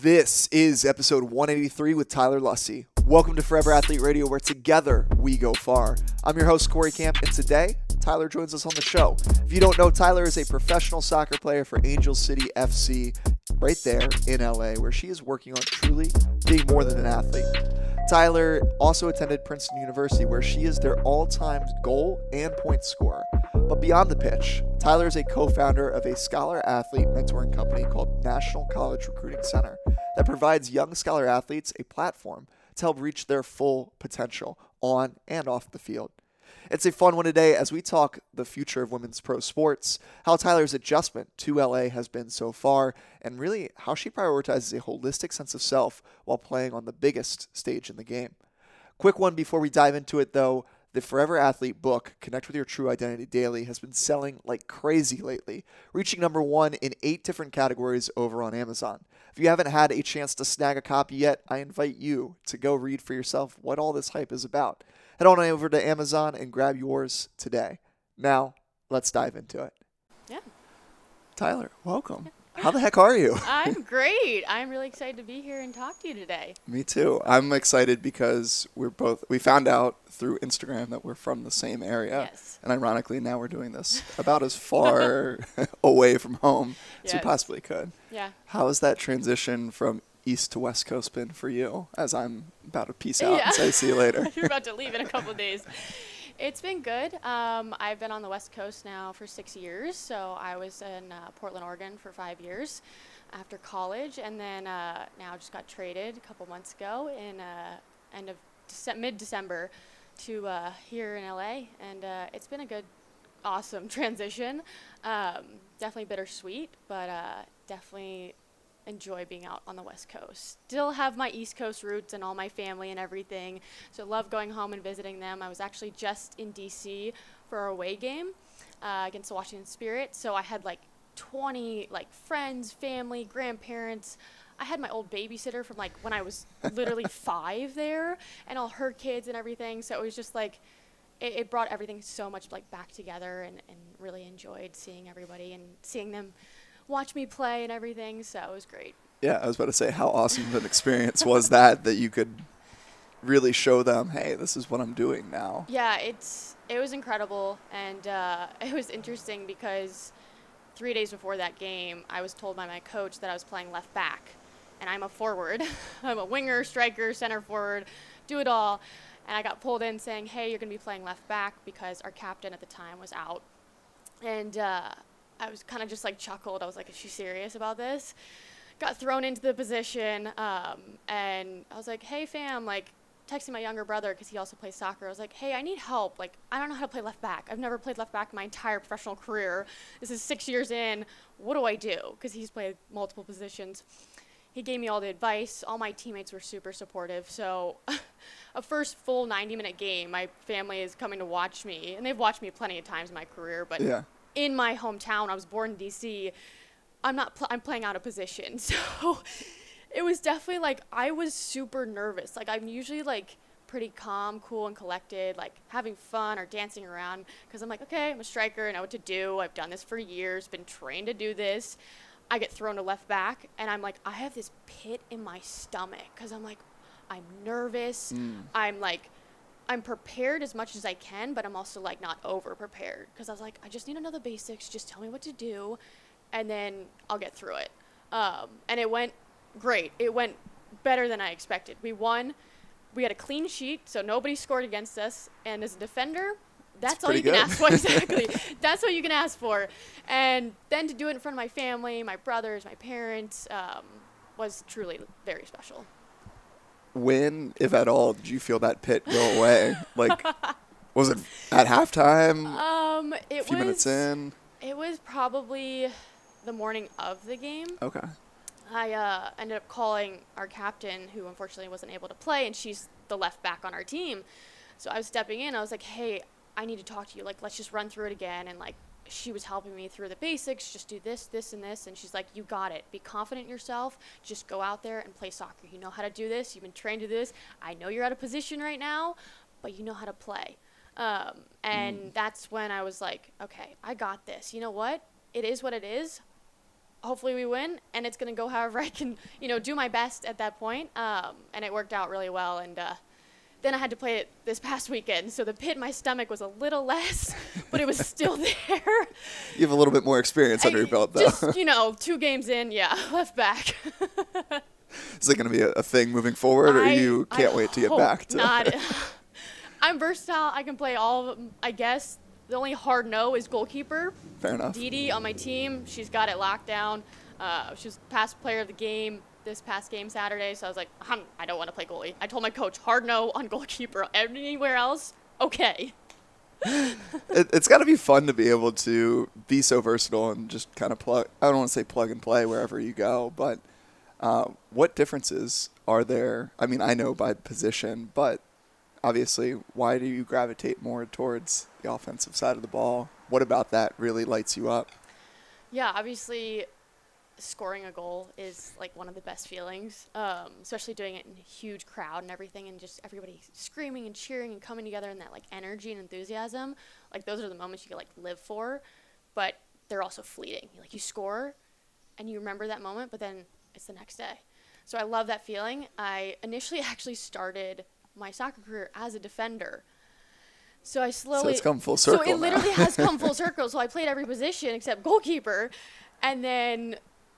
This is episode 183 with Tyler Lussi. Welcome to Forever Athlete Radio, where together we go far. I'm your host, Corey Camp, and today Tyler joins us on the show. If you don't know, Tyler is a professional soccer player for Angel City FC right there in LA, where she is working on truly being more than an athlete. Tyler also attended Princeton University, where she is their all time goal and point scorer. But beyond the pitch, Tyler is a co founder of a scholar athlete mentoring company called National College Recruiting Center that provides young scholar athletes a platform to help reach their full potential on and off the field. It's a fun one today as we talk the future of women's pro sports, how Tyler's adjustment to LA has been so far, and really how she prioritizes a holistic sense of self while playing on the biggest stage in the game. Quick one before we dive into it though. The Forever Athlete book, Connect with Your True Identity Daily, has been selling like crazy lately, reaching number one in eight different categories over on Amazon. If you haven't had a chance to snag a copy yet, I invite you to go read for yourself what all this hype is about. Head on over to Amazon and grab yours today. Now, let's dive into it. Yeah. Tyler, welcome. How the heck are you? I'm great. I'm really excited to be here and talk to you today. Me too. I'm excited because we're both we found out through Instagram that we're from the same area. Yes. And ironically now we're doing this about as far away from home as we possibly could. Yeah. How has that transition from east to west coast been for you as I'm about to peace out Yeah. and say see you later? You're about to leave in a couple of days. It's been good. Um, I've been on the West Coast now for six years. So I was in uh, Portland, Oregon for five years after college, and then uh, now just got traded a couple months ago in uh, end of Dece- mid-December to uh, here in LA, and uh, it's been a good, awesome transition. Um, definitely bittersweet, but uh, definitely enjoy being out on the West Coast. Still have my East Coast roots and all my family and everything. So love going home and visiting them. I was actually just in DC for our away game uh, against the Washington Spirit. So I had like 20 like friends, family, grandparents. I had my old babysitter from like when I was literally five there, and all her kids and everything. So it was just like it, it brought everything so much like back together, and, and really enjoyed seeing everybody and seeing them watch me play and everything. So it was great. Yeah, I was about to say how awesome of an experience was that that you could really show them, hey, this is what I'm doing now. Yeah, it's it was incredible, and uh, it was interesting because three days before that game, I was told by my coach that I was playing left back, and I'm a forward. I'm a winger, striker, center forward, do it all. And I got pulled in saying, "Hey, you're going to be playing left back because our captain at the time was out." And uh, I was kind of just like chuckled. I was like, "Is she serious about this?" Got thrown into the position, um, and I was like, "Hey, fam, like." texting my younger brother because he also plays soccer. I was like, "Hey, I need help. Like, I don't know how to play left back. I've never played left back my entire professional career. This is six years in. What do I do?" Because he's played multiple positions. He gave me all the advice. All my teammates were super supportive. So, a first full 90-minute game, my family is coming to watch me, and they've watched me plenty of times in my career. But Yeah. In my hometown, I was born in D.C. I'm not. Pl- I'm playing out of position, so it was definitely like I was super nervous. Like I'm usually like pretty calm, cool, and collected, like having fun or dancing around because I'm like, okay, I'm a striker, I know what to do. I've done this for years, been trained to do this. I get thrown to left back, and I'm like, I have this pit in my stomach because I'm like, I'm nervous. Mm. I'm like. I'm prepared as much as I can, but I'm also like not over prepared because I was like, I just need to know the basics. Just tell me what to do, and then I'll get through it. Um, and it went great. It went better than I expected. We won. We had a clean sheet, so nobody scored against us. And as a defender, that's all you can ask for. Exactly. that's what you can ask for. And then to do it in front of my family, my brothers, my parents, um, was truly very special. When, if at all, did you feel that pit go away? Like, was it at halftime? Um, it a few was minutes in? It was probably the morning of the game. Okay. I uh, ended up calling our captain, who unfortunately wasn't able to play, and she's the left back on our team. So I was stepping in. I was like, "Hey, I need to talk to you. Like, let's just run through it again." And like, she was helping me through the basics. Just do this, this, and this. And she's like, "You got it. Be confident in yourself. Just go out there and play soccer. You know how to do this. You've been trained to do this. I know you're out of position right now, but you know how to play." Um, and that's when I was like, "Okay, I got this. You know what? It is what it is. hopefully we win, and it's gonna go however I can, you know, do my best at that point. Um, and it worked out really well, and. Uh, then I had to play it this past weekend, so the pit in my stomach was a little less, but it was still there. You have a little bit more experience under I- your belt, though. Just you know, two games in, yeah, left back. Is it going to be a, a thing moving forward, or I- you can't wait to get back to? Not. I'm versatile. I can play all of them, I guess. The only hard no is goalkeeper. Fair enough. DiDi on my team, she's got it locked down. Uh, she was past player of the game this past game Saturday, so I was like, "Hmm, I don't want to play goalie. I told my coach, hard no on goalkeeper. Anywhere else, okay. it, it's got to be fun to be able to be so versatile and just kind of plug. I don't want to say plug and play wherever you go, but uh, what differences are there? I mean, I know by position, but obviously, why do you gravitate more towards the offensive side of the ball? What about that really lights you up? Yeah, obviously, scoring a goal is like one of the best feelings, um, especially doing it in a huge crowd and everything, and just everybody screaming and cheering and coming together and that like energy and enthusiasm. Like those are the moments you can like live for, but they're also fleeting. Like you score, and you remember that moment, but then it's the next day. So I love that feeling. I initially actually started my soccer career as a defender. So I slowly. it's come full circle. So it now. literally has come full circle. So I played every position except goalkeeper, and then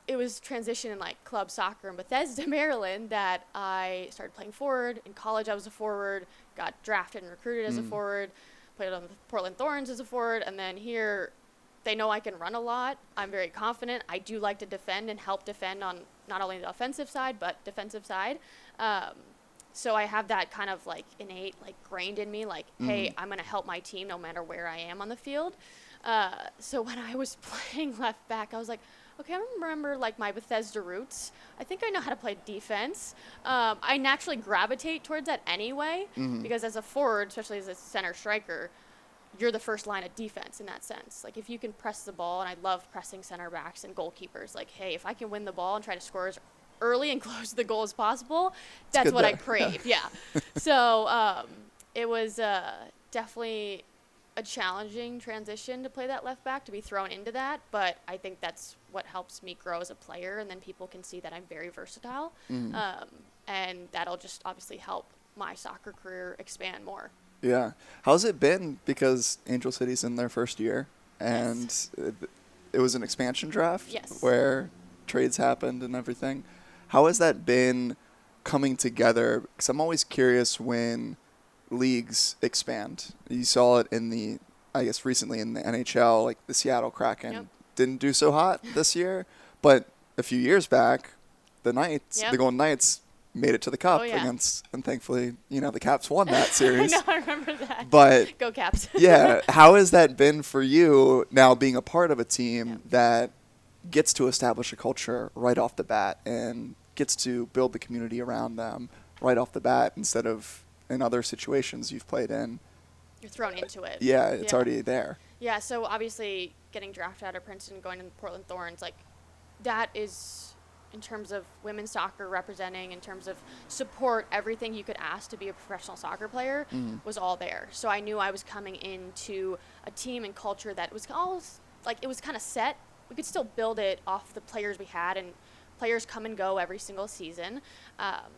it was transition in like club soccer in Bethesda, Maryland, that I started playing forward. In college, I was a forward. Got drafted and recruited as a Mm. forward. Played on the Portland Thorns as a forward, and then here, they know I can run a lot. I'm very confident. I do like to defend and help defend on not only the offensive side but defensive side. Um, so I have that kind of like innate, like grained in me, like, hey, I'm gonna help my team no matter where I am on the field. Uh, so when I was playing left back, I was like, okay, I remember like my Bethesda roots. I think I know how to play defense. Um, I naturally gravitate towards that anyway because as a forward, especially as a center striker, you're the first line of defense in that sense. Like if you can press the ball, and I love pressing center backs and goalkeepers. Like, hey, if I can win the ball and try to score as early and close to the goal as possible, that's what I there. crave. yeah. so um, it was uh, definitely a challenging transition to play that left back to be thrown into that, but I think that's what helps me grow as a player, and then people can see that I'm very versatile, Mm-hmm. um, and that'll just obviously help my soccer career expand more. Yeah. How's it been? Because Angel City's in their first year, and it, it was an expansion draft Yes. where trades happened and everything. How has that been coming together? Because I'm always curious when leagues expand. You saw it in the, I guess, recently in the NHL, like the Seattle Kraken Yep. Didn't do so hot this year, but a few years back, the Knights, Yep. the Golden Knights, made it to the Cup Oh, yeah. against, and thankfully, you know, the Caps won that I series. know, I remember that. But Go Caps. yeah, how has that been for you now being a part of a team Yeah. that gets to establish a culture right off the bat and gets to build the community around them right off the bat instead of in other situations you've played in? You're thrown into it. Yeah, it's already there. Yeah, so obviously getting drafted out of Princeton, going to the Portland Thorns, like that is in terms of women's soccer representing, in terms of support, everything you could ask to be a professional soccer player was all there. So I knew I was coming into a team and culture that was all like it was kind of set. We could still build it off the players we had, and players come and go every single season. Um,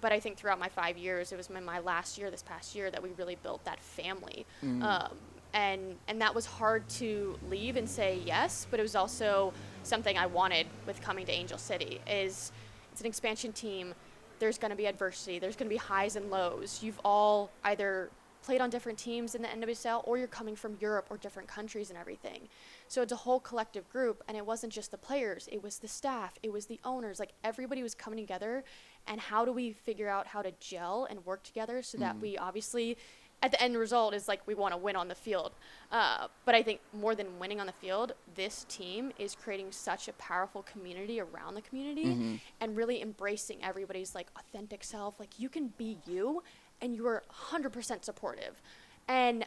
but I think throughout my five years, it was my, my last year, this past year, that we really built that family. Um, and and that was hard to leave and say yes, but it was also something I wanted with coming to Angel City. Is it's an expansion team. There's going to be adversity. There's going to be highs and lows. You've all either played on different teams in the NWSL, or you're coming from Europe or different countries and everything. So it's a whole collective group, and it wasn't just the players, it was the staff, it was the owners. Like everybody was coming together, and how do we figure out how to gel and work together so that mm. we obviously, at the end result, is like we want to win on the field. Uh, but I think more than winning on the field, this team is creating such a powerful community around the community and really embracing everybody's like authentic self. Like you can be you, and you are 100% supportive. And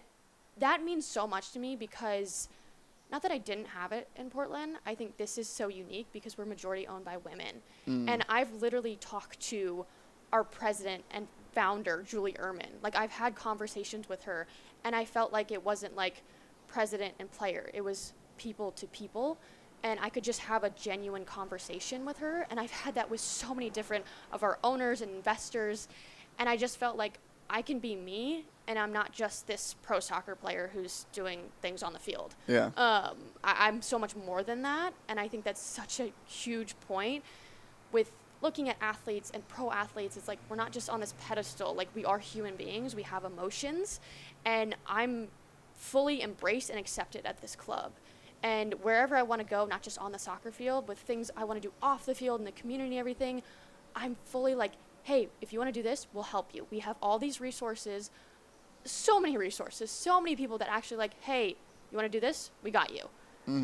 that means so much to me because not that I didn't have it in Portland, I think this is so unique because we're majority owned by women. And I've literally talked to our president and founder, Julie Uhrman. Like I've had conversations with her and I felt like it wasn't like president and player. It was people to people and I could just have a genuine conversation with her. And I've had that with so many different of our owners and investors. And I just felt like I can be me and I'm not just this pro soccer player who's doing things on the field. Yeah. Um, I, I'm so much more than that. And I think that's such a huge point with looking at athletes and pro athletes. It's like we're not just on this pedestal, like we are human beings, we have emotions. And I'm fully embraced and accepted at this club. And wherever I want to go, not just on the soccer field, with things I want to do off the field in the community, everything, I'm fully like, hey, if you want to do this, we'll help you. We have all these resources, so many resources, so many people that actually like, hey, you want to do this? We got you.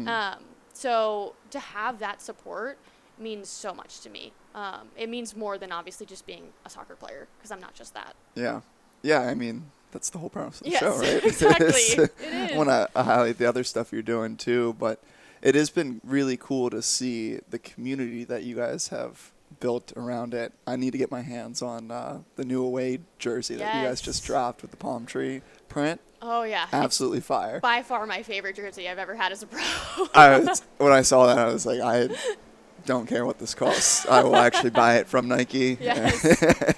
Um, so to have that support means so much to me. Um, it means more than obviously just being a soccer player because I'm not just that. Yeah. Yeah, I mean, that's the whole premise of the Yes, show, right? exactly. It's- I want to highlight the other stuff you're doing too, but it has been really cool to see the community that you guys have built around it. I need to get my hands on uh, the new away jersey that you guys just dropped with the palm tree print. Oh yeah, it's Absolutely fire. by far my favorite jersey I've ever had as a pro. I was, when I saw that, I was like, I don't care what this costs. I will actually buy it from Nike Yes.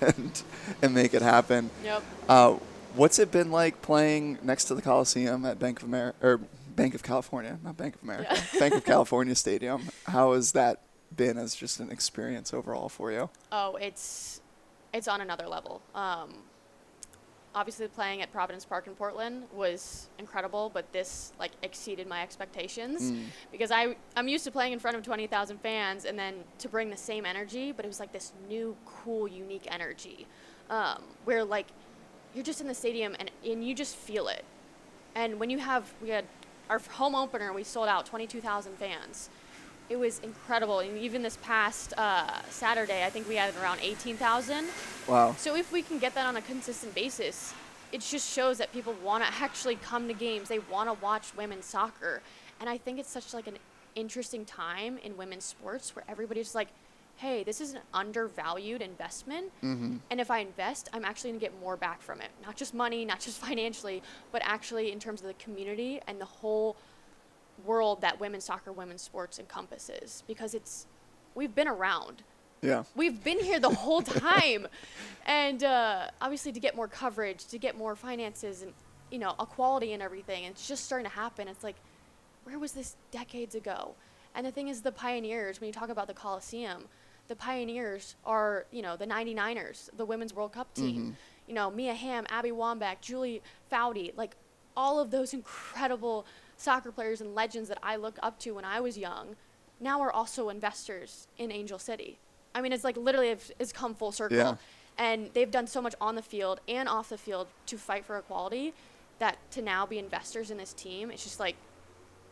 and, and make it happen. yep. Uh, what's it been like playing next to the Coliseum at Bank of America or Banc of California, not Bank of America, Yeah. Banc of California Stadium? How has that been as just an experience overall for you? Oh, it's it's on another level. Um, obviously, playing at Providence Park in Portland was incredible, but this like exceeded my expectations Mm. because I I'm used to playing in front of twenty thousand fans, and then to bring the same energy, but it was like this new, cool, unique energy, um, where like you're just in the stadium and and you just feel it. And when you have we had our home opener, we sold out twenty two thousand fans. It was incredible, and even this past uh, Saturday, I think we had around eighteen thousand. Wow. So if we can get that on a consistent basis, it just shows that people want to actually come to games. They want to watch women's soccer, and I think it's such like an interesting time in women's sports where everybody's like, "Hey, this is an undervalued investment, Mm-hmm. and if I invest, I'm actually going to get more back from it. Not just money, not just financially, but actually in terms of the community and the whole world that women's soccer, women's sports encompasses. Because it's we've been around." Yeah. We've been here the whole time, and uh, obviously to get more coverage, to get more finances, and you know equality and everything. It's just starting to happen. It's like, where was this decades ago? And the thing is, the pioneers. When you talk about the Coliseum, the pioneers are you know the 99ers, the Women's World Cup team. You know Mia Hamm, Abby Wambach, Julie Foudy, like all of those incredible soccer players and legends that I looked up to when I was young, now are also investors in Angel City. I mean, it's like literally it's, it's come full circle. Yeah. And they've done so much on the field and off the field to fight for equality that to now be investors in this team, it's just like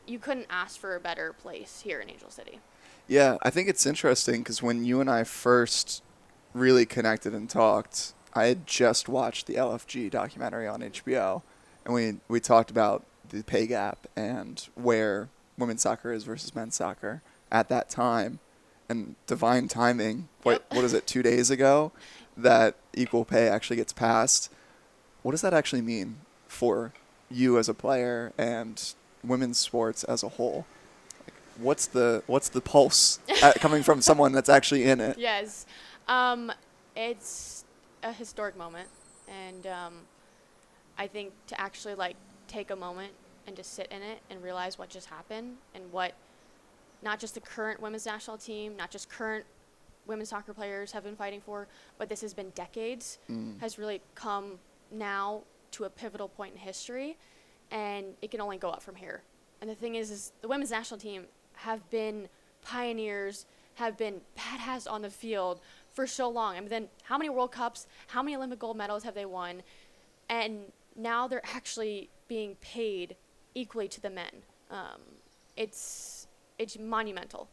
you couldn't ask for a better place here in Angel City. Yeah, I think it's interesting because when you and I first really connected and talked, I had just watched the LFG documentary on HBO, and we we talked about the pay gap and where women's soccer is versus men's soccer at that time, and divine timing. What what is it? Two days ago, that equal pay actually gets passed. What does that actually mean for you as a player and women's sports as a whole? like, what's the what's the pulse at, coming from someone that's actually in it? Yes. Um, it's a historic moment. And um, I think to actually like take a moment and just sit in it and realize what just happened and what not just the current women's national team, not just current women's soccer players have been fighting for, but this has been decades, Mm. has really come now to a pivotal point in history, and it can only go up from here. And the thing is, is the women's national team have been pioneers, have been badass on the field for so long. I mean, then how many World Cups, how many Olympic gold medals have they won? And now they're actually being paid equally to the men. Um, it's it's monumental.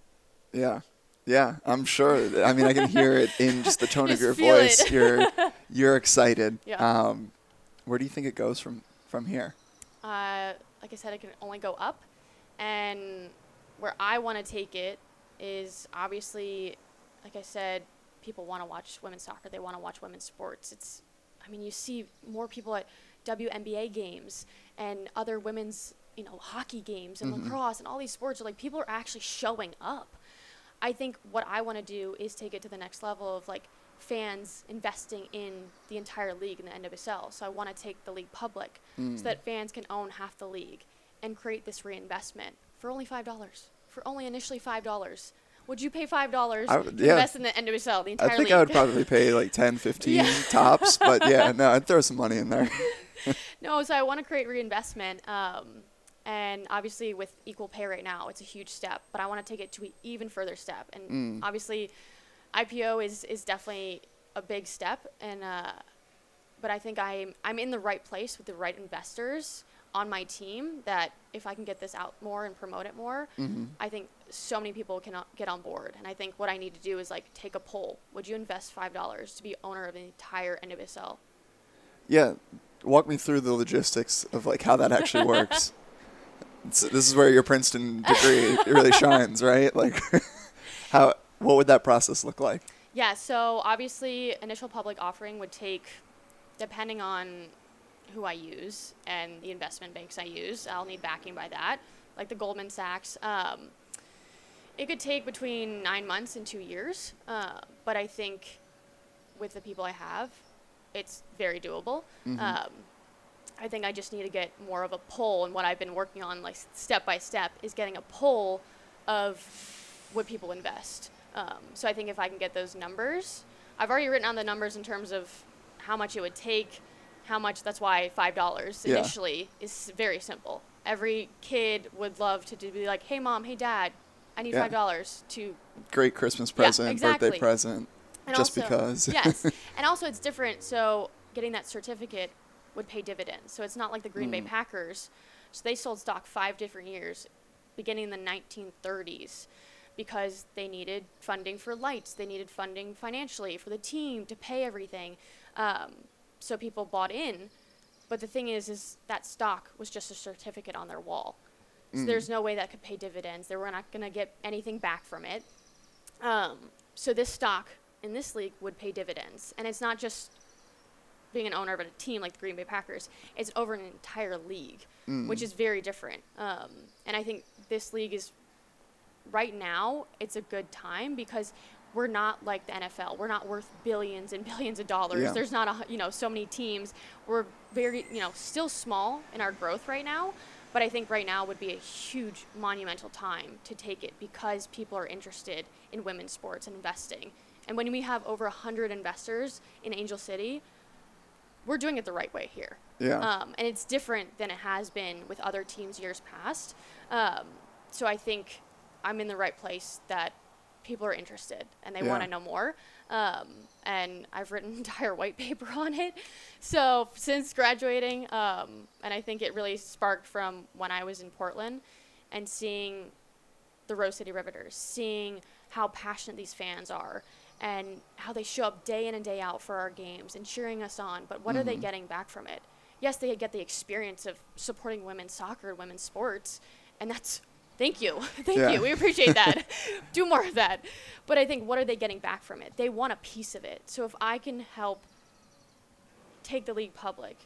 Yeah, yeah, I'm sure. I mean, I can hear it in just the tone of your voice. it. You're you're excited. Yeah. Um, where do you think it goes from from here? uh, like I said, it can only go up. And where I want to take it is obviously, like I said, people want to watch women's soccer. They want to watch women's sports. It's, I mean, you see more people at WNBA games and other women's, you know hockey games and mm-hmm. lacrosse and all these sports are like people are actually showing up. I think what I want to do is take it to the next level of like fans investing in the entire league in the NWSL. So I want to take the league public so mm. that fans can own half the league and create this reinvestment for only five dollars. For only initially five dollars. Would you pay five dollars to yeah. invest in the NWSL, the entire I think league? I would probably pay like 10, 15 Yeah. tops, but yeah, no, I'd throw some money in there. No, so I want to create reinvestment. Um, and obviously, with equal pay right now, it's a huge step. But I want to take it to an even further step. And obviously, IPO is, is definitely a big step. And uh, but I think I'm I'm in the right place with the right investors on my team. That if I can get this out more and promote it more, I think so many people can uh, get on board. And I think what I need to do is like take a poll. Would you invest five dollars to be owner of the entire NWSL? Yeah, walk me through the logistics of like how that actually works. It's, this is where your Princeton degree really shines, right? Like, how what would that process look like? Yeah, so obviously, initial public offering would take, depending on who I use and the investment banks I use, I'll need backing by that, like the Goldman Sachs. Um, it could take between nine months and two years, uh, but I think with the people I have, it's very doable. Um, I think I just need to get more of a pull, and what I've been working on, like step by step, is getting a pull of what people invest. Um, so I think if I can get those numbers, I've already written on the numbers in terms of how much it would take, how much. That's why five dollars Yeah. initially is very simple. Every kid would love to do, be like, "Hey mom, hey dad, I need Yeah. five dollars to Great Christmas Yeah, present, exactly. birthday present, and just also, because. yes, and also it's different. So getting that certificate would pay dividends. So it's not like the Green Mm. Bay Packers. So they sold stock five different years, beginning in the 1930s, because they needed funding for lights. They needed funding financially for the team to pay everything. Um, so people bought in. But the thing is, is that stock was just a certificate on their wall. So there's no way that could pay dividends. They were not going to get anything back from it. Um, so this stock in this league would pay dividends, and it's not just being an owner of a team like the Green Bay Packers. It's over an entire league, which is very different. Um, and I think this league is right now. It's a good time because we're not like the NFL. We're not worth billions and billions of dollars. Yeah. There's not a you know so many teams. We're very you know still small in our growth right now. But I think right now would be a huge monumental time to take it because people are interested in women's sports and investing. And when we have over 100 investors in Angel City, we're doing it the right way here. Yeah. Um, and it's different than it has been with other teams years past. Um, so I think I'm in the right place that people are interested and they Yeah. want to know more. Um, and I've written an entire white paper on it. So since graduating, um, and I think it really sparked from when I was in Portland and seeing the Rose City Riveters, seeing how passionate these fans are and how they show up day in and day out for our games and cheering us on. But what are they getting back from it? Yes, they get the experience of supporting women's soccer and women's sports, and that's thank you, thank Yeah. you. We appreciate that. Do more of that. But I think what are they getting back from it? They want a piece of it. So if I can help take the league public,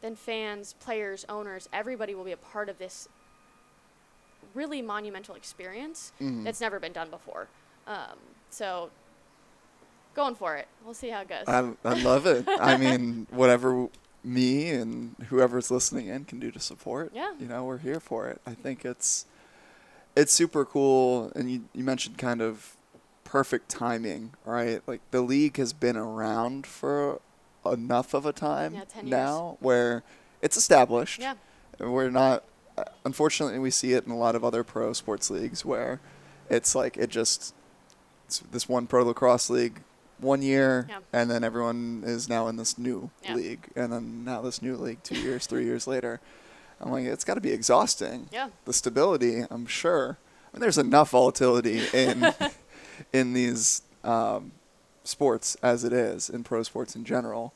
then fans, players, owners, everybody will be a part of this really monumental experience Mm-hmm. that's never been done before. Um, so going for it. We'll see how it goes. I, I love it. I mean, whatever me and whoever's listening in can do to support, Yeah. you know, we're here for it. I think it's it's super cool. And you, you mentioned kind of perfect timing, right? Like the league has been around for enough of a time Yeah, 10 years. now where it's established. yeah. We're not. Unfortunately, we see it in a lot of other pro sports leagues where it's like it just it's this one pro lacrosse league one year, Yeah. and then everyone is now in this new Yeah. league, and then now this new league two years, three years later. I'm like, it's got to be exhausting. Yeah. The stability, I'm sure. I mean, there's enough volatility in in these um, sports as it is in pro sports in general.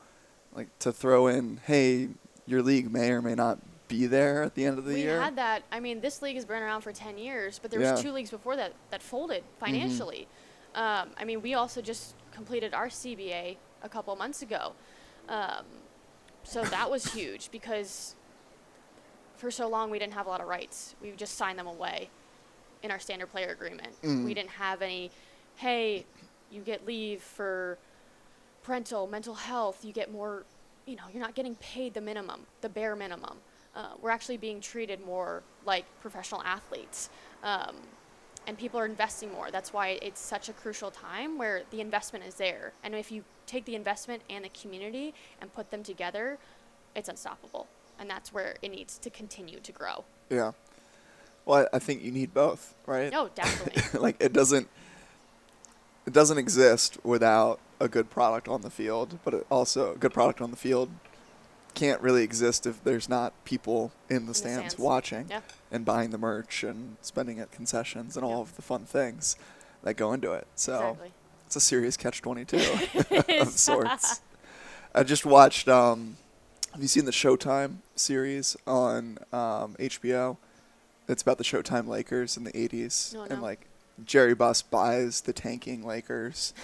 Like to throw in, hey, your league may or may not be there at the end of the we year. had that. I mean, this league has been around for 10 years, but there was Yeah. Mm-hmm. two leagues before that that folded financially. Um, I mean, we also just completed our CBA a couple months ago. Um, so that was huge because for so long we didn't have a lot of rights. We just signed them away in our standard player agreement. Mm. We didn't have any, hey, you get leave for parental, mental health. You get more, you know, you're not getting paid the minimum, the bare minimum. Uh, we're actually being treated more like professional athletes. Um, and people are investing more. That's why it's such a crucial time where the investment is there. And if you take the investment and the community and put them together, it's unstoppable. And that's where it needs to continue to grow. Yeah. Well, I, I think you need both, right? No, definitely. like it doesn't it doesn't exist without a good product on the field, but it also a good product on the field can't really exist if there's not people in the, the stands, stands. watching Yeah. and buying the merch and spending at concessions and all of the fun things that go into it. So exactly. it's a serious catch twenty two of sorts. I just watched. Um, have you seen the Showtime series on um, HBO? It's about the Showtime Lakers in the '80s, No, and like Jerry Buss buys the tanking Lakers,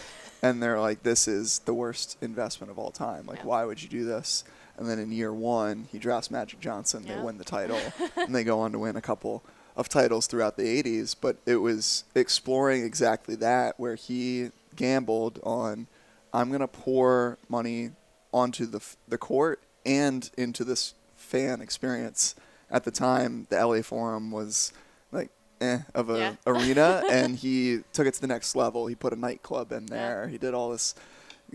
and they're like, "This is the worst investment of all time. Like, Yeah. why would you do this?" And then in year one, he drafts Magic Johnson. They win the title, and they go on to win a couple of titles throughout the '80s. But it was exploring exactly that, where he gambled on, "I'm gonna pour money onto the f- the court and into this fan experience." At the time, the LA Forum was like eh, of a Yeah. arena, and he took it to the next level. He put a nightclub in Yeah. there. He did all this.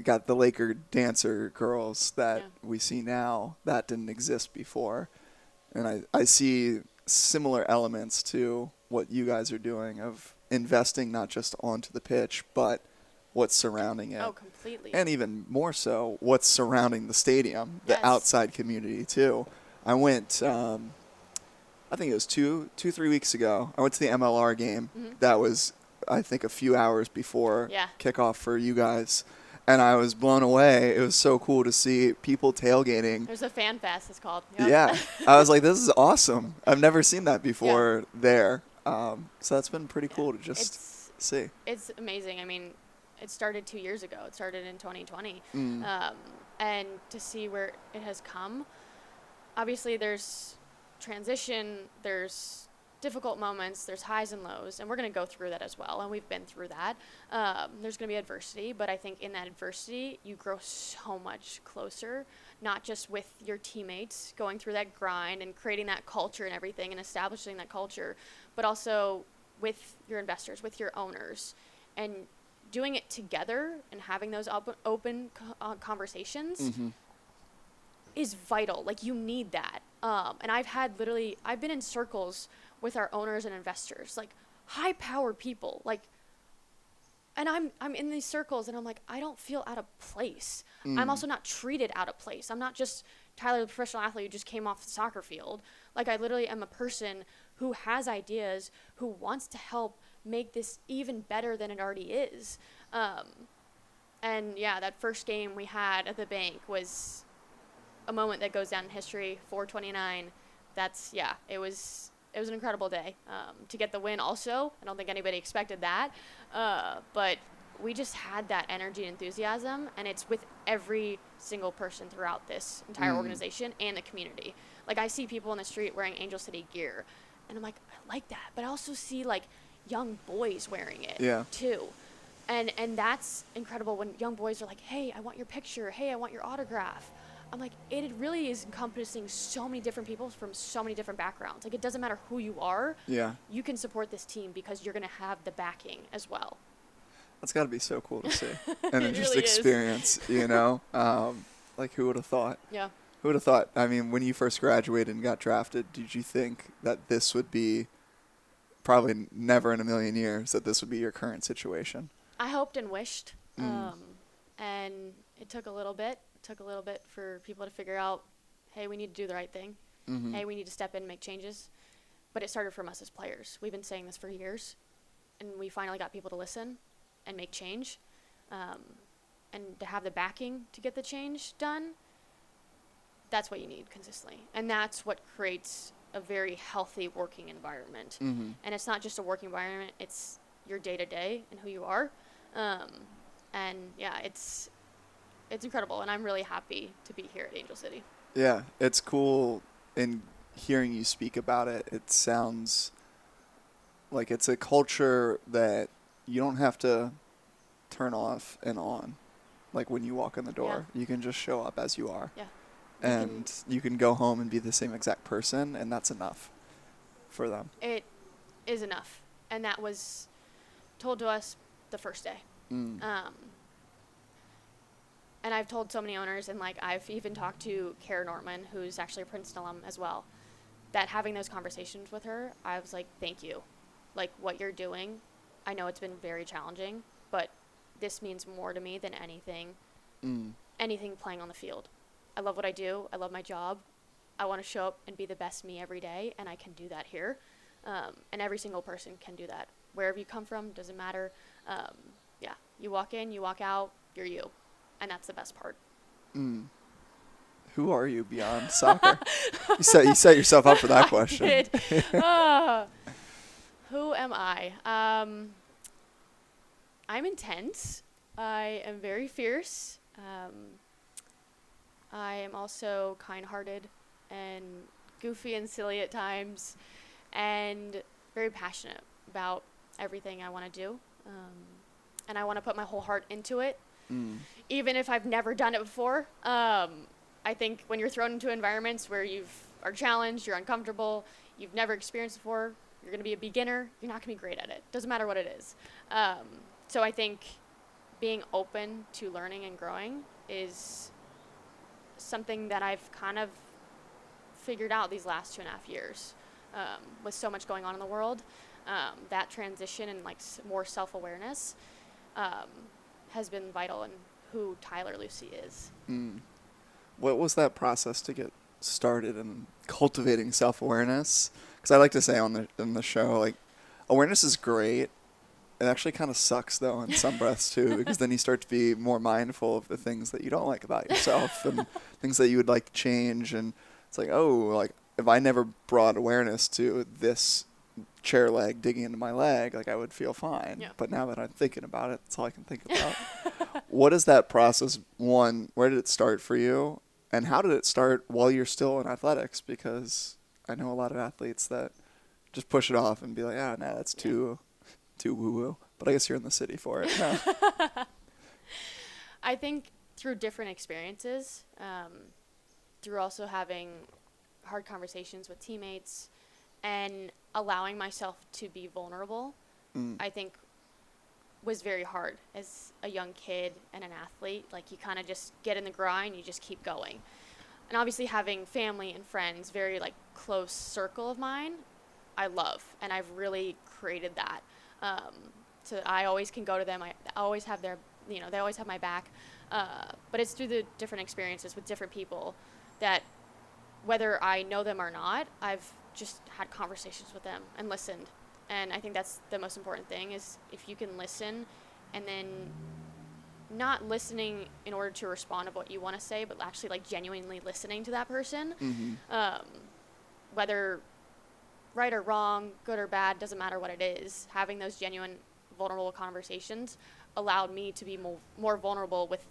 Got the Laker dancer girls that Yeah. we see now that didn't exist before, and I I see similar elements to what you guys are doing of investing not just onto the pitch, but what's surrounding it Oh, completely. and even more so what's surrounding the stadium, the Yes. outside community too. I went, um, I think it was two, two, three weeks ago. I went to the MLR game. Mhm. That was, I think, a few hours before Yeah. kickoff for you guys, and I was blown away. It was so cool to see people tailgating. There's a fan fest, it's called. Yep. Yeah, I was like, this is awesome. I've never seen that before there. Um, so that's been pretty Yeah. cool to just It's, see. it's amazing. I mean, it started two years ago. It started in 2020. Mm. Um, and to see where it has come, obviously there's transition, there's difficult moments, there's highs and lows, and we're going to go through that as well. And we've been through that. Um, there's going to be adversity, but I think in that adversity, you grow so much closer, not just with your teammates going through that grind and creating that culture and everything and establishing that culture, but also with your investors, with your owners, and doing it together and having those op- open co- uh, conversations hmm is vital. Like you need that. Um, and I've had literally, I've been in circles with our owners and investors, like high power people, like, and I'm I'm in these circles and I'm like, I don't feel out of place. I'm Mm. also not treated out of place. I'm not just Tyler, the professional athlete who just came off the soccer field. Like I literally am a person who has ideas, who wants to help make this even better than it already is. Um, and yeah, that first game we had at the bank was a moment that goes down in history. 429. That's yeah. It was it was an incredible day um, to get the win. Also, I don't think anybody expected that, uh, but we just had that energy and enthusiasm, and it's with every single person throughout this entire Mm. organization and the community. Like I see people in the street wearing Angel City gear, and I'm like, I like that, but I also see like young boys wearing it Yeah. too. And and that's incredible when young boys are like, "Hey, I want your picture. Hey, I want your autograph." I'm like, it really is encompassing so many different people from so many different backgrounds. Like, it doesn't matter who you are, Yeah. you can support this team because you're going to have the backing as well. That's got to be so cool to see and then just really is. experience, you know. Um, like who would have thought? Yeah. Who would have thought? I mean, when you first graduated and got drafted, did you think that this would be probably never in a million years that this would be your current situation? I hoped and wished, Mm. um, and it took a little bit. It took a little bit for people to figure out, hey, we need to do the right thing. Mm-hmm. Hey, we need to step in and make changes. But it started from us as players. We've been saying this for years, and we finally got people to listen and make change, um, and to have the backing to get the change done. That's what you need consistently, and that's what creates a very healthy working environment. mm-hmm. And it's not just a working environment; it's your day to day and who you are. Um, and yeah, it's it's incredible, and I'm really happy to be here at Angel City. Yeah, it's cool in hearing you speak about it, it sounds like it's a culture that you don't have to turn off and on. Like when you walk in the door, you can just show up as you are. Yeah. Can- And you can go home and be the same exact person, and that's enough for them. It is enough, and that was told to us the first day. Mm. Um, and I've told so many owners, and like I've even talked to Kara Nortman, who's actually a Princeton alum as well, that having those conversations with her, I was like, thank you. Like what you're doing, I know it's been very challenging, but this means more to me than anything, Mm. anything playing on the field. I love what I do. I love my job. I want to show up and be the best me every day, and I can do that here. Um, and every single person can do that. Wherever you come from, doesn't matter. Um, yeah, you walk in, you walk out, you're you, and that's the best part. Mm. Who are you beyond soccer? you set you set yourself up for that question. Ah. who am I? Um, I'm intense. I am very fierce. Um, I am also kind-hearted and goofy and silly at times, and very passionate about everything I want to do. Um, and I want to put my whole heart into it, Mm. even if I've never done it before. Um, I think when you're thrown into environments where you are challenged, you're uncomfortable, you've never experienced before, you're going to be a beginner, you're not going to be great at it. Doesn't matter what it is. Um, so I think being open to learning and growing is something that I've kind of figured out these last two and a half years um, with so much going on in the world. Um, that transition and like more self awareness um, has been vital in who Tyler Lussi is. Mm. What was that process to get started in cultivating self awareness? Because I like to say on the in the show, like awareness is great. It actually kind of sucks though in some breaths too, because then you start to be more mindful of the things that you don't like about yourself and things that you would like to change. And it's like, oh, like if I never brought awareness to this chair leg digging into my leg, like I would feel fine. Yeah. But now that I'm thinking about it, that's all I can think about. what is that process? One, where did it start for you? And how did it start while you're still in athletics? Because I know a lot of athletes that just push it off and be like, ah, nah, that's too, too woo woo. But I guess you're in the city for it. No. I think through different experiences, um, through also having hard conversations with teammates and allowing myself to be vulnerable, Mm. I think was very hard as a young kid and an athlete. Like you kind of just get in the grind, you just keep going. And obviously having family and friends, very like close circle of mine, I love, and I've really created that. Um, so I always can go to them. I always have their, you know, they always have my back. Uh, but it's through the different experiences with different people that, whether I know them or not, I've just had conversations with them and listened. And I think that's the most important thing is if you can listen, and then not listening in order to respond to what you want to say, but actually like genuinely listening to that person hmm um, whether right or wrong, good or bad, doesn't matter what it is. Having those genuine, vulnerable conversations allowed me to be more, more vulnerable with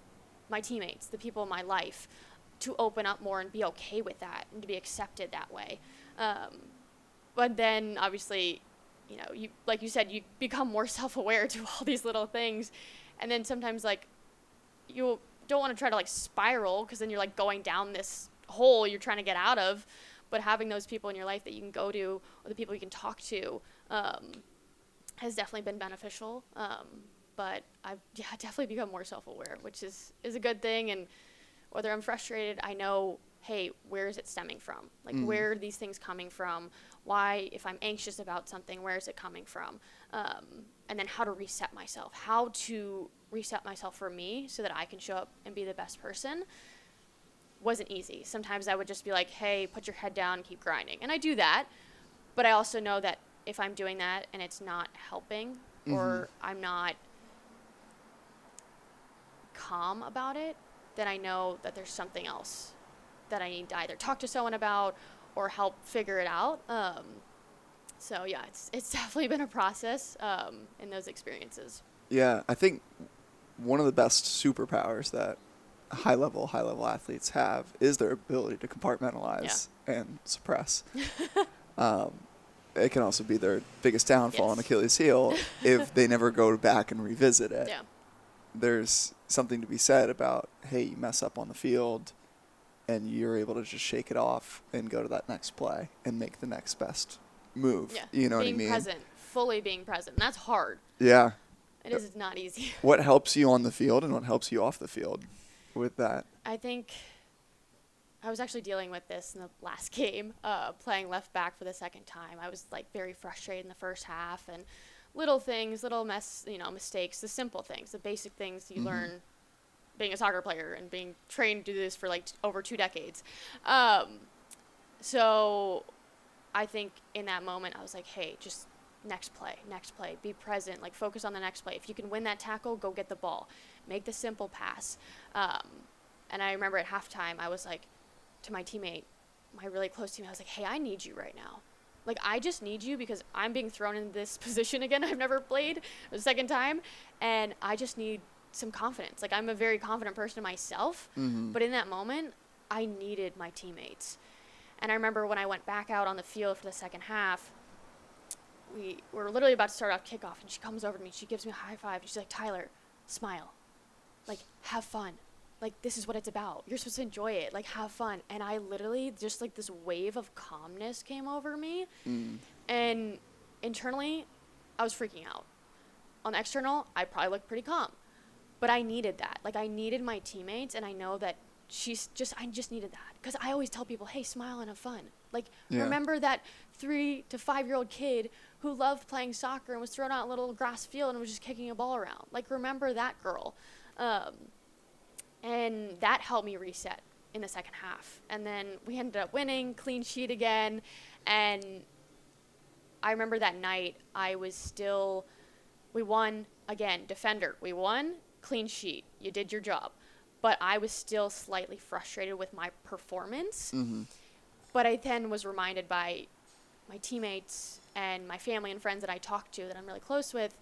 my teammates, the people in my life, to open up more and be okay with that and to be accepted that way. Um, but then, obviously, you know, you like you said, you become more self-aware to all these little things, and then sometimes like you don't want to try to like spiral because then you're like going down this hole you're trying to get out of but having those people in your life that you can go to or the people you can talk to um, has definitely been beneficial. Um, but i've yeah definitely become more self-aware which is is a good thing. And whether i'm frustrated i know hey where is it stemming from? Like Mm. where are these things coming from? Why if i'm anxious about something where is it coming from? Um, and then how to reset myself how to reset myself for me so that i can show up and be the best person wasn't easy. Sometimes i would just be like hey put your head down and keep grinding. And i do that but i also know that if i'm doing that and it's not helping or i'm not calm about it then i know that there's something else that i need to either talk to someone about or help figure it out. Um, so yeah it's, it's definitely been a process um, in those experiences. Yeah, I think one of the best superpowers that high level high level athletes have is their ability to compartmentalize and suppress. um, it can also be their biggest downfall and Yes. Achilles heel if they never go back and revisit it. Yeah. There's something to be said about hey, you mess up on the field, and you're able to just shake it off and go to that next play and make the next best move. Yeah. You know being what I mean? present, fully being present. That's hard. Yeah. It is not easy. What helps you on the field and what helps you off the field with that? I think I was actually dealing with this in the last game, uh, playing left back for the second time. I was like very frustrated in the first half, and little things, little mess, you know, mistakes, the simple things, the basic things you learn being a soccer player and being trained to do this for like t- over two decades. Um, so I think in that moment, I was like, hey, just next play, next play, be present, like focus on the next play. If you can win that tackle, go get the ball, make the simple pass. Um, and I remember at halftime, I was like to my teammate, my really close teammate, I was like, hey, I need you right now. Like, I just need you because I'm being thrown in this position again. I've never played the second time. And I just need some confidence. Like, I'm a very confident person myself. Mm-hmm. But in that moment, I needed my teammates. And I remember when I went back out on the field for the second half, we were literally about to start off kickoff, and she comes over to me. She gives me a high five. And she's like, Tyler, smile. Like, have fun. Like, this is what it's about. You're supposed to enjoy it. Like, have fun. And I literally, just like this wave of calmness came over me. Mm. And internally, I was freaking out. On the external, I probably looked pretty calm. But I needed that. Like, I needed my teammates, and I know that she's just, I just needed that. Because I always tell people, hey, smile and have fun. Like, Yeah. remember that three to five year old kid who loved playing soccer and was thrown out in a little grass field and was just kicking a ball around. Like, remember that girl. Um, and that helped me reset in the second half. And then we ended up winning, clean sheet again. And I remember that night, I was still, we won again, defender. We won, clean sheet. You did your job. But I was still slightly frustrated with my performance. Mm-hmm. But I then was reminded by my teammates and my family and friends that I talked to that I'm really close with.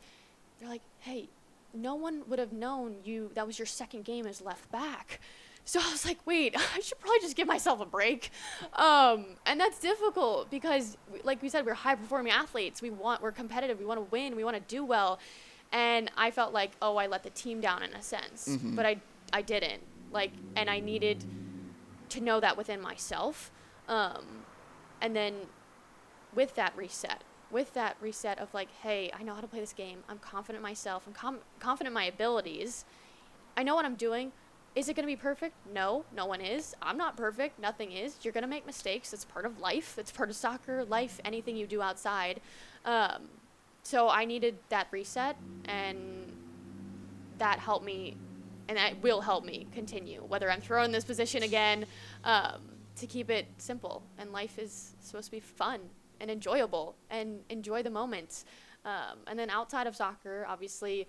They're like, hey, no one would have known you, that was your second game as left back. So I was like, wait, I should probably just give myself a break. Um, and that's difficult because, like we said, we're high performing athletes. We want, we're competitive. We want to win. We want to do well. And I felt like, oh, I let the team down in a sense, Mhm. but I, I didn't. Like, and I needed to know that within myself. Um, and then with that reset, with that reset of like, hey, I know how to play this game. I'm confident myself. I'm com- confident in my abilities. I know what I'm doing. Is it going to be perfect? No, no one is. I'm not perfect. Nothing is. You're going to make mistakes. It's part of life. It's part of soccer, life, anything you do outside. Um, so I needed that reset, and that helped me, and that will help me continue, whether I'm thrown this position again, um, to keep it simple. And life is supposed to be fun and enjoyable, and enjoy the moments. Um, and then outside of soccer, obviously,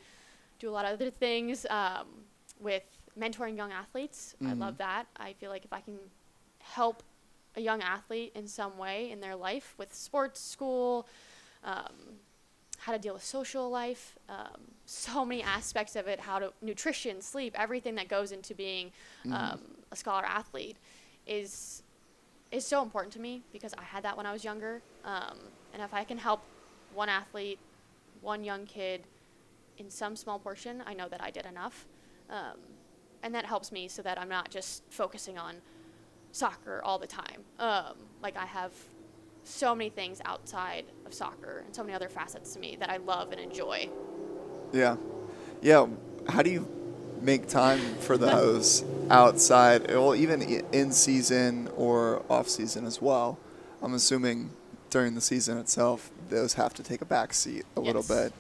do a lot of other things um, with mentoring young athletes. I Mhm. love that. I feel like if I can help a young athlete in some way in their life with sports, school, um, how to deal with social life, um, so many aspects of it, how to nutrition, sleep, everything that goes into being Mhm. um, a scholar athlete is is so important to me because I had that when I was younger. Um, and if I can help one athlete, one young kid in some small portion, I know that I did enough. Um, and that helps me so that I'm not just focusing on soccer all the time. Um, like I have so many things outside of soccer and so many other facets to me that I love and enjoy. Yeah. Yeah. How do you make time for those outside, well, even in season or off season as well? I'm assuming during the season itself, those have to take a back seat a little bit.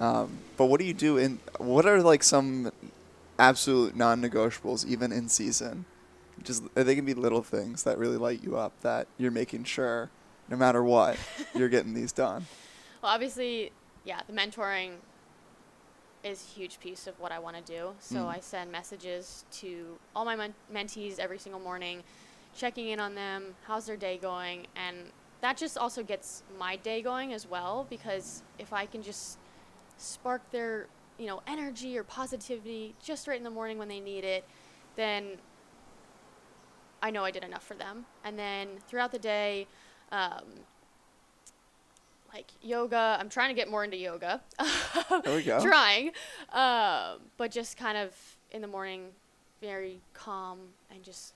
Um, but what do you do in, what are like some absolute non negotiables, even in season? Just, they can be little things that really light you up that you're making sure, no matter what, you're getting these done. Well, obviously, yeah, the mentoring is a huge piece of what I want to do. So Mm. I send messages to all my men- mentees every single morning, checking in on them, how's their day going, and that just also gets my day going as well because if I can just spark their, you know, energy or positivity just right in the morning when they need it, then I know I did enough for them. And then throughout the day, um, like yoga, I'm trying to get more into yoga. There we go. trying, um, but just kind of in the morning, very calm and just,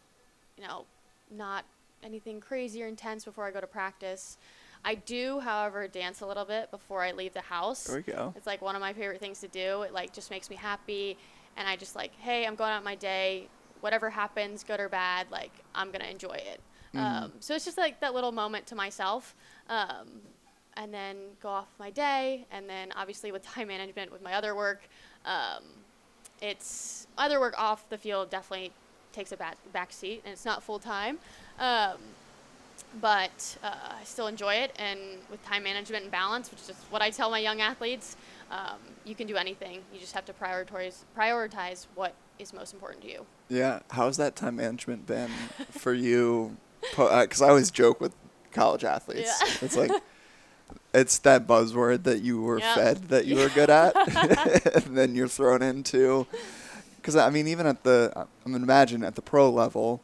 you know, not anything crazy or intense before I go to practice. I do, however, dance a little bit before I leave the house. There we go. It's like one of my favorite things to do. It like just makes me happy, and I just like, hey, I'm going out my day. Whatever happens, good or bad, like I'm gonna enjoy it. Um, so it's just like that little moment to myself, um, and then go off my day. And then obviously with time management, with my other work, um, it's other work off the field definitely takes a back back seat, and it's not full time. Um, but uh, I still enjoy it. And with time management and balance, which is what I tell my young athletes, um, you can do anything. You just have to prioritize prioritize what is most important to you. Yeah. How's that time management been for you? Because I always joke with college athletes. Yeah. It's like, it's that buzzword that you were Yep. fed that you were good at, and then you're thrown into. Because I mean, even at the, I'm gonna imagine at the pro level,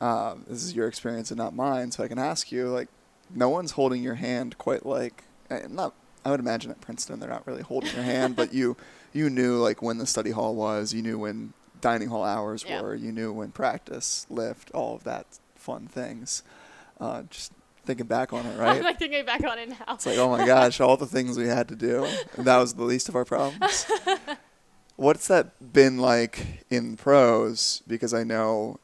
um, this is your experience and not mine, so I can ask you, like, no one's holding your hand quite like, eh, not. I would imagine at Princeton they're not really holding your hand, but you, you knew like when the study hall was, you knew when dining hall hours Yeah. were, you knew when practice, lift, all of that fun things. Uh, just thinking back on it, I'm right? like thinking back on it now. It's like, oh my gosh, all the things we had to do, and that was the least of our problems. What's that been like in pros? Because I know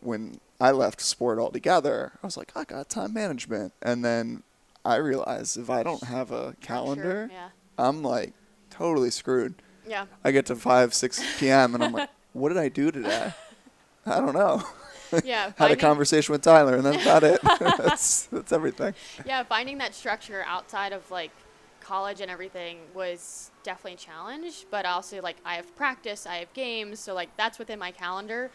when I left sport altogether, I was like, I got time management, and then I realized if I don't have a calendar, Yeah. I'm like totally screwed. Yeah. I get to five, six p.m. and I'm like, what did I do today? I don't know. Yeah. Had a conversation with Tyler, and that's about it. that's that's everything. yeah, finding that structure outside of like college and everything was definitely a challenge. But also like I have practice, I have games, so like that's within my calendar.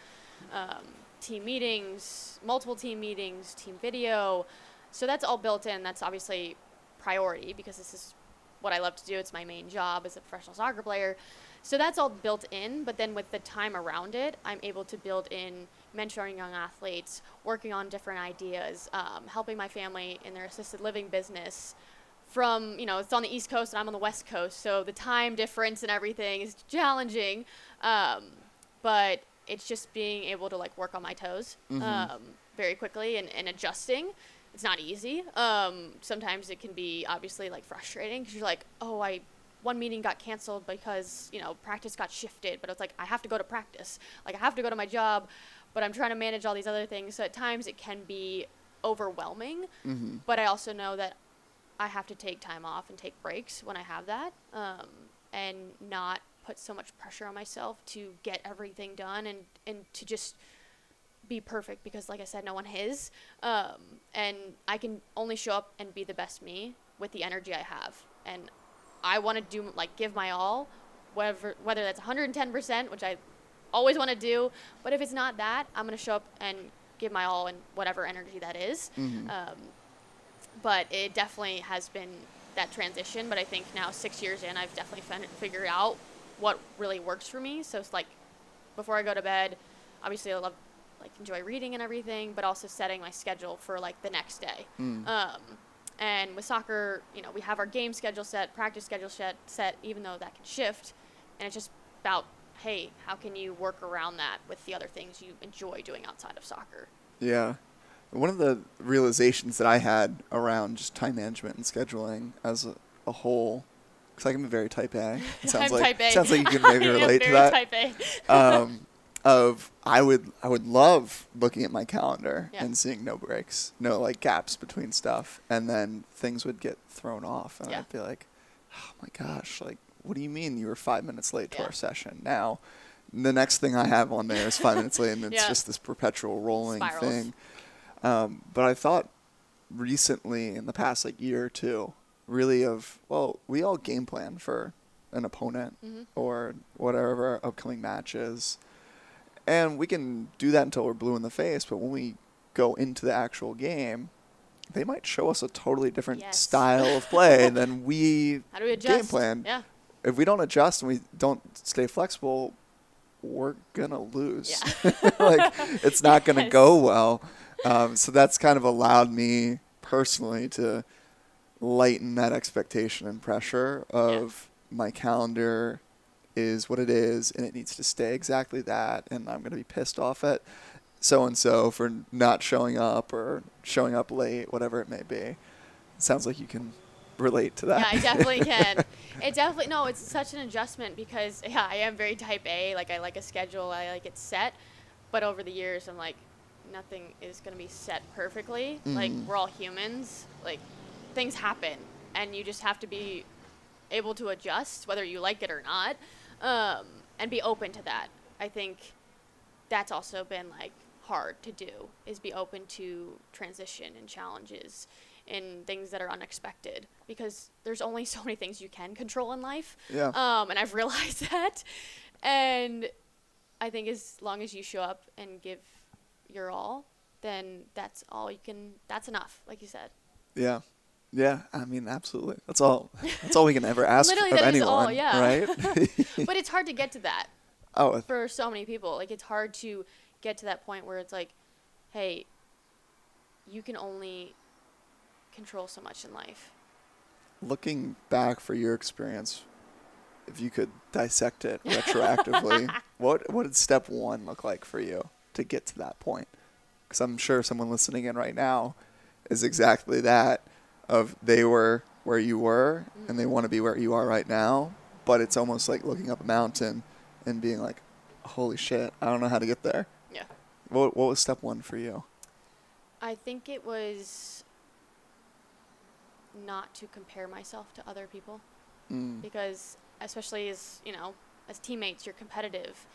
Um, team meetings, multiple team meetings, team video, so that's all built in. That's obviously priority because this is what I love to do. It's my main job as a professional soccer player. So that's all built in, but then with the time around it, I'm able to build in mentoring young athletes, working on different ideas, um, helping my family in their assisted living business. From you know, it's on the East Coast and I'm on the West Coast, so the time difference and everything is challenging. Um, but it's just being able to like work on my toes um, very quickly and, and adjusting. It's not easy. Um, sometimes it can be obviously like frustrating because you're like, oh, I one meeting got canceled because you know practice got shifted, but it's like I have to go to practice, like I have to go to my job, but I'm trying to manage all these other things. So at times it can be overwhelming. Mm-hmm. But I also know that I have to take time off and take breaks when I have that, um, and not put so much pressure on myself to get everything done and and to just be perfect because like I said no one is um, and I can only show up and be the best me with the energy I have and I want to do like give my all whether whether that's 110% which I always want to do but if it's not that I'm going to show up and give my all in whatever energy that is. Mhm. Um, but it definitely has been that transition but I think now 6 years in I've definitely fin- figured out what really works for me so it's like before I go to bed obviously I love like enjoy reading and everything, but also setting my schedule for like the next day. Mm. Um, and with soccer, you know, we have our game schedule set, practice schedule set, set, even though that can shift, and it's just about hey, how can you work around that with the other things you enjoy doing outside of soccer? Yeah. One of the realizations that I had around just time management and scheduling as a, a whole, because I can be very type A. It sounds I'm like type A. sounds like you can maybe relate to that. Type A. um, of I would I would love looking at my calendar Yeah. and seeing no breaks, no like gaps between stuff, and then things would get thrown off, and Yeah. I'd be like, oh my gosh, like what do you mean you were five minutes late to Yeah. our session? Now, the next thing I have on there is five minutes late, and it's Yeah. just this perpetual rolling Spirals. thing. Um, but I thought recently in the past like year or two, really of well, we all game plan for an opponent Mhm. or whatever our upcoming match is. And we can do that until we're blue in the face, but when we go into the actual game, they might show us a totally different Yes. style of play than we How do we game plan. Yeah. If we don't adjust and we don't stay flexible, we're gonna lose. Yeah. like it's not gonna go well. Um, so that's kind of allowed me personally to lighten that expectation and pressure of my calendar is what it is and it needs to stay exactly that and I'm gonna be pissed off at so and so for not showing up or showing up late, whatever it may be. It sounds like you can relate to that. Yeah, I definitely can. It definitely no, it's such an adjustment because yeah, I am very type A. Like I like a schedule, I like it set. But over the years, I'm like, nothing is gonna be set perfectly. Like Mhm. we're all humans. Like things happen, and you just have to be able to adjust whether you like it or not, um, and be open to that. I think that's also been like hard to do is be open to transition and challenges and things that are unexpected because there's only so many things you can control in life Yeah. um, and i've realized that and i think as long as you show up and give your all then that's all you can that's enough like you said Yeah. Yeah, I mean, absolutely. That's all. That's all we can ever ask Literally, of anyone, all, yeah. right? but it's hard to get to that oh, for so many people. Like it's hard to get to that point where it's like, hey, you can only control so much in life. looking back for your experience, if you could dissect it retroactively, what what did step one look like for you to get to that point? Because I'm sure someone listening in right now is exactly that. Of they were where you were, and they want to be where you are right now, but it's almost like looking up a mountain and being like, "Holy shit, I don't know how to get there." Yeah. What what was step one for you? I think it was not to compare myself to other people Mm. because especially as, you know, as teammates, you're competitive.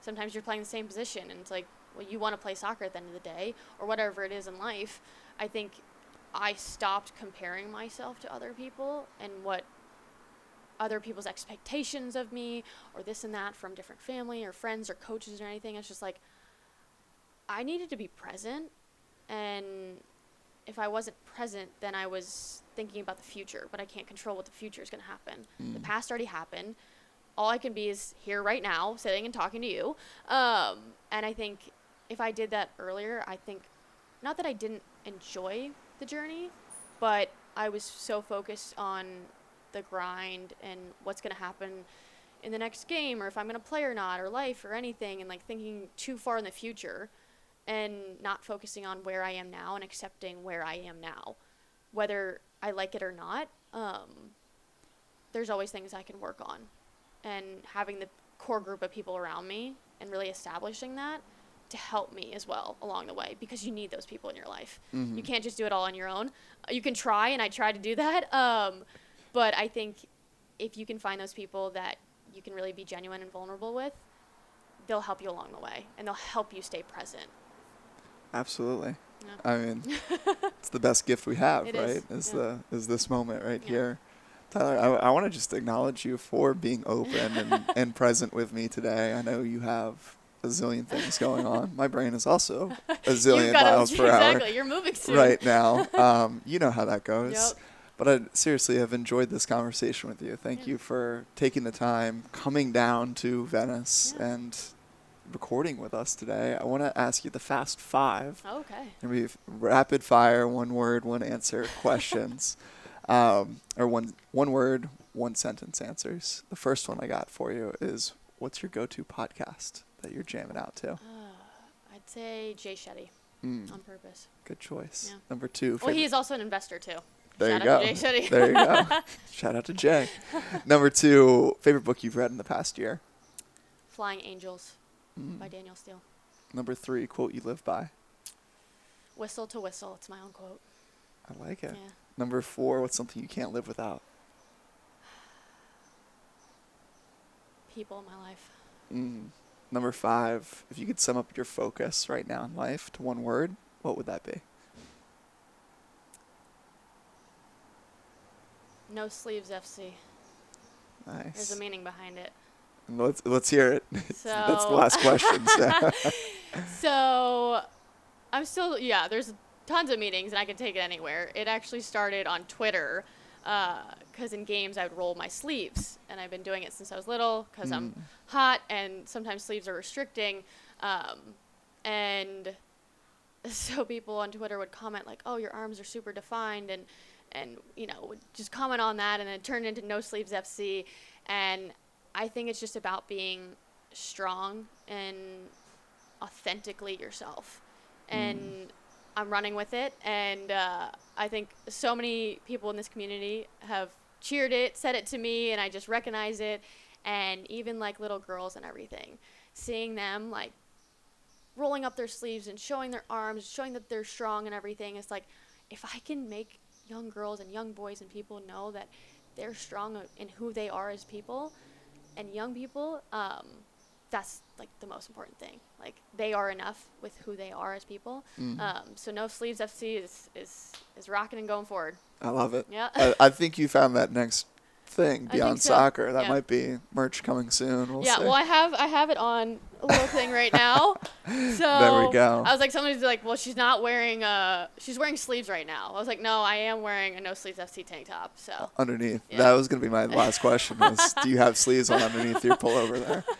Sometimes you're playing the same position and it's like, well, you want to play soccer at the end of the day or whatever it is in life. I think I stopped comparing myself to other people and what other people's expectations of me or this and that from different family or friends or coaches or anything. It's just like I needed to be present and if I wasn't present, then I was thinking about the future, but I can't control what the future is going to happen. The Mm. past already happened. All I can be is here right now, sitting and talking to you. Um, and I think if I did that earlier, I think not that I didn't enjoy the journey, but I was so focused on the grind and what's going to happen in the next game or if I'm going to play or not or life or anything and like thinking too far in the future and not focusing on where I am now and accepting where I am now, whether I like it or not. Um, there's always things I can work on, and having the core group of people around me and really establishing that to help me as well along the way because you need those people in your life. Mhm. You can't just do it all on your own. You can try, and I try to do that. Um, but I think if you can find those people that you can really be genuine and vulnerable with, they'll help you along the way, and they'll help you stay present. Absolutely. Yeah. I mean, it's the best gift we have, It right? is, Is yeah. the is this moment right Yeah. here. Tyler, I, I want to just acknowledge you for being open and, and present with me today. I know you have a zillion things going on. My brain is also a zillion miles to, per exactly. hour You're moving soon. right now. Um, you know how that goes. Yep. But I seriously have enjoyed this conversation with you. Thank Yeah. you for taking the time, coming down to Venice, Yeah. and recording with us today. I want to ask you the fast five. Okay. And we have rapid fire, one word, one answer questions, um, or one one word, one sentence answers. The first one I got for you is, "What's your go-to podcast that you're jamming out to?" Uh, I'd say Jay Shetty Mm, on purpose. good choice. Yeah. Number two. Well, favorite- he is also an investor too. there Shout you out go. to Jay Shetty. there you go. Shout out to Jay. Number two, favorite book you've read in the past year. Flying Angels Mm. by Danielle Steel. Number three, quote you live by. Whistle to whistle. It's my own quote. I like it. Yeah. Number four, what's something you can't live without? People in my life. Mm. Number five, if you could sum up your focus right now in life to one word, what would that be? No sleeves FC. Nice. There's a meaning behind it. Let's let's hear it. That's the last question. so. So, I'm still yeah. There's tons of meetings, and I can take it anywhere. It actually started on Twitter. Because in games, I would roll my sleeves, and I've been doing it since I was little because I'm Mm. hot, and sometimes sleeves are restricting. Um, and so people on Twitter would comment like, "Oh, your arms are super defined," and and you know would just comment on that, and then it turned into No Sleeves FC. And I think it's just about being strong and authentically yourself. And I'm running with it, and uh, I think so many people in this community have cheered it, said it to me, and I just recognize it. And even like little girls and everything, seeing them like rolling up their sleeves and showing their arms, showing that they're strong and everything. It's like if I can make young girls and young boys and people know that they're strong in who they are as people, and young people, um, that's like the most important thing. Like they are enough with who they are as people. Mm. Um, so no sleeves FC is is is rocking and going forward. I love it. Yeah. I, I think you found that next thing beyond so. soccer. That Yeah. might be merch coming soon. We'll yeah, see. well, I have I have it on a little thing right now. So There we go. I was like, somebody's like, well, she's not wearing uh, she's wearing sleeves right now. I was like, no, I am wearing a no sleeves FC tank top. So underneath. Yeah. That was going to be my last question was do you have sleeves on underneath your pullover there?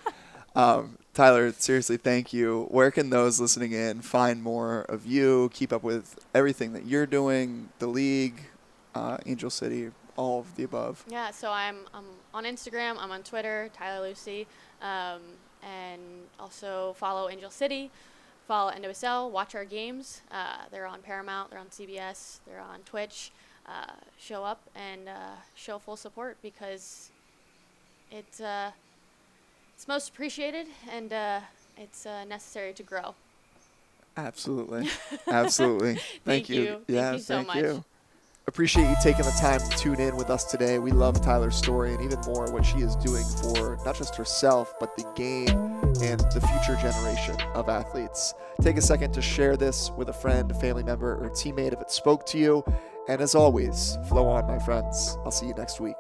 Um, Tyler, seriously, thank you. Where can those listening in find more of you, keep up with everything that you're doing, the league, uh, Angel City, all of the above? yeah, so I'm I'm on Instagram, I'm on Twitter, Tyler Lussi, um, and also follow Angel City, follow NWSL, watch our games. Uh, they're on Paramount, they're on CBS, they're on Twitch. Uh, show up and uh, show full support because it's uh, it's most appreciated and uh, it's uh, necessary to grow. Absolutely. Absolutely. Thank you. you. Thank you so thank much. you. Appreciate you taking the time to tune in with us today. We love Tyler's story and even more what she is doing for not just herself, but the game and the future generation of athletes. Take a second to share this with a friend, a family member, or teammate if it spoke to you. And as always, flow on, my friends. I'll see you next week.